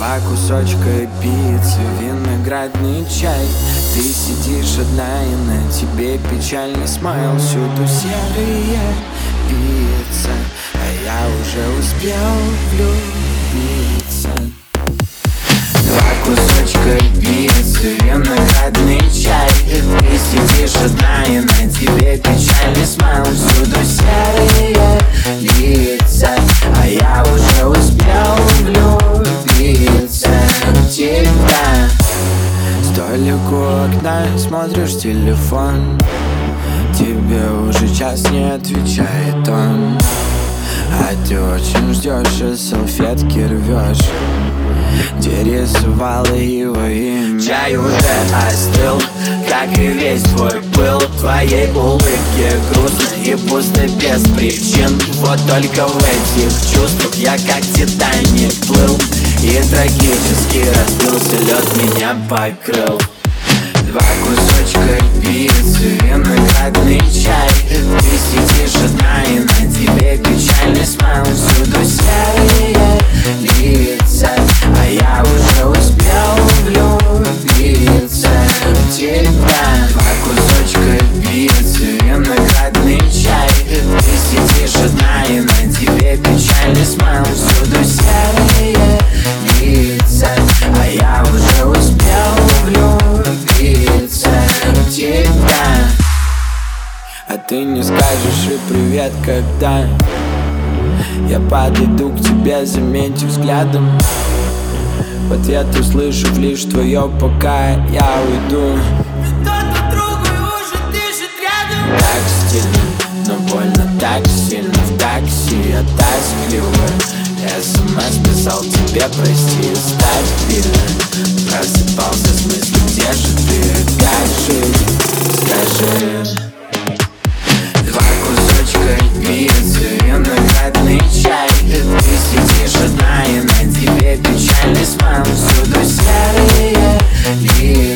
Два кусочка пиццы, виноградный чай. Ты сидишь одна и на тебе печальный смайл. Всюду серые пицца, а я уже успел влюбиться. Два кусочка пиццы, виноградный чай. Ты сидишь одна и на тебе печальный смайл тебя Столик у окна, смотришь телефон. Тебе уже час не отвечает он. А ты очень ждешь и салфетки рвешь Где рисовала его имя? Чай уже остыл, как и весь твой пыл. Твоей улыбке грустно и пусто без причин. Вот только в этих чувствах я как Титаник плыл И трагически разбился лед меня покрыл. Два кусочка пиццы, виноградный чай ты не скажешь и привет, когда Я подойду к тебе, заметив взглядом. В ответ услышав лишь твое пока я уйду Кто-то другой уже дышит рядом. Так стильно, но больно так сильно В такси я тоскливо. СМС писал тебе, прости, стабильно Просыпался с мыслью, где же ты, как печальный смайл Всюду серые лица,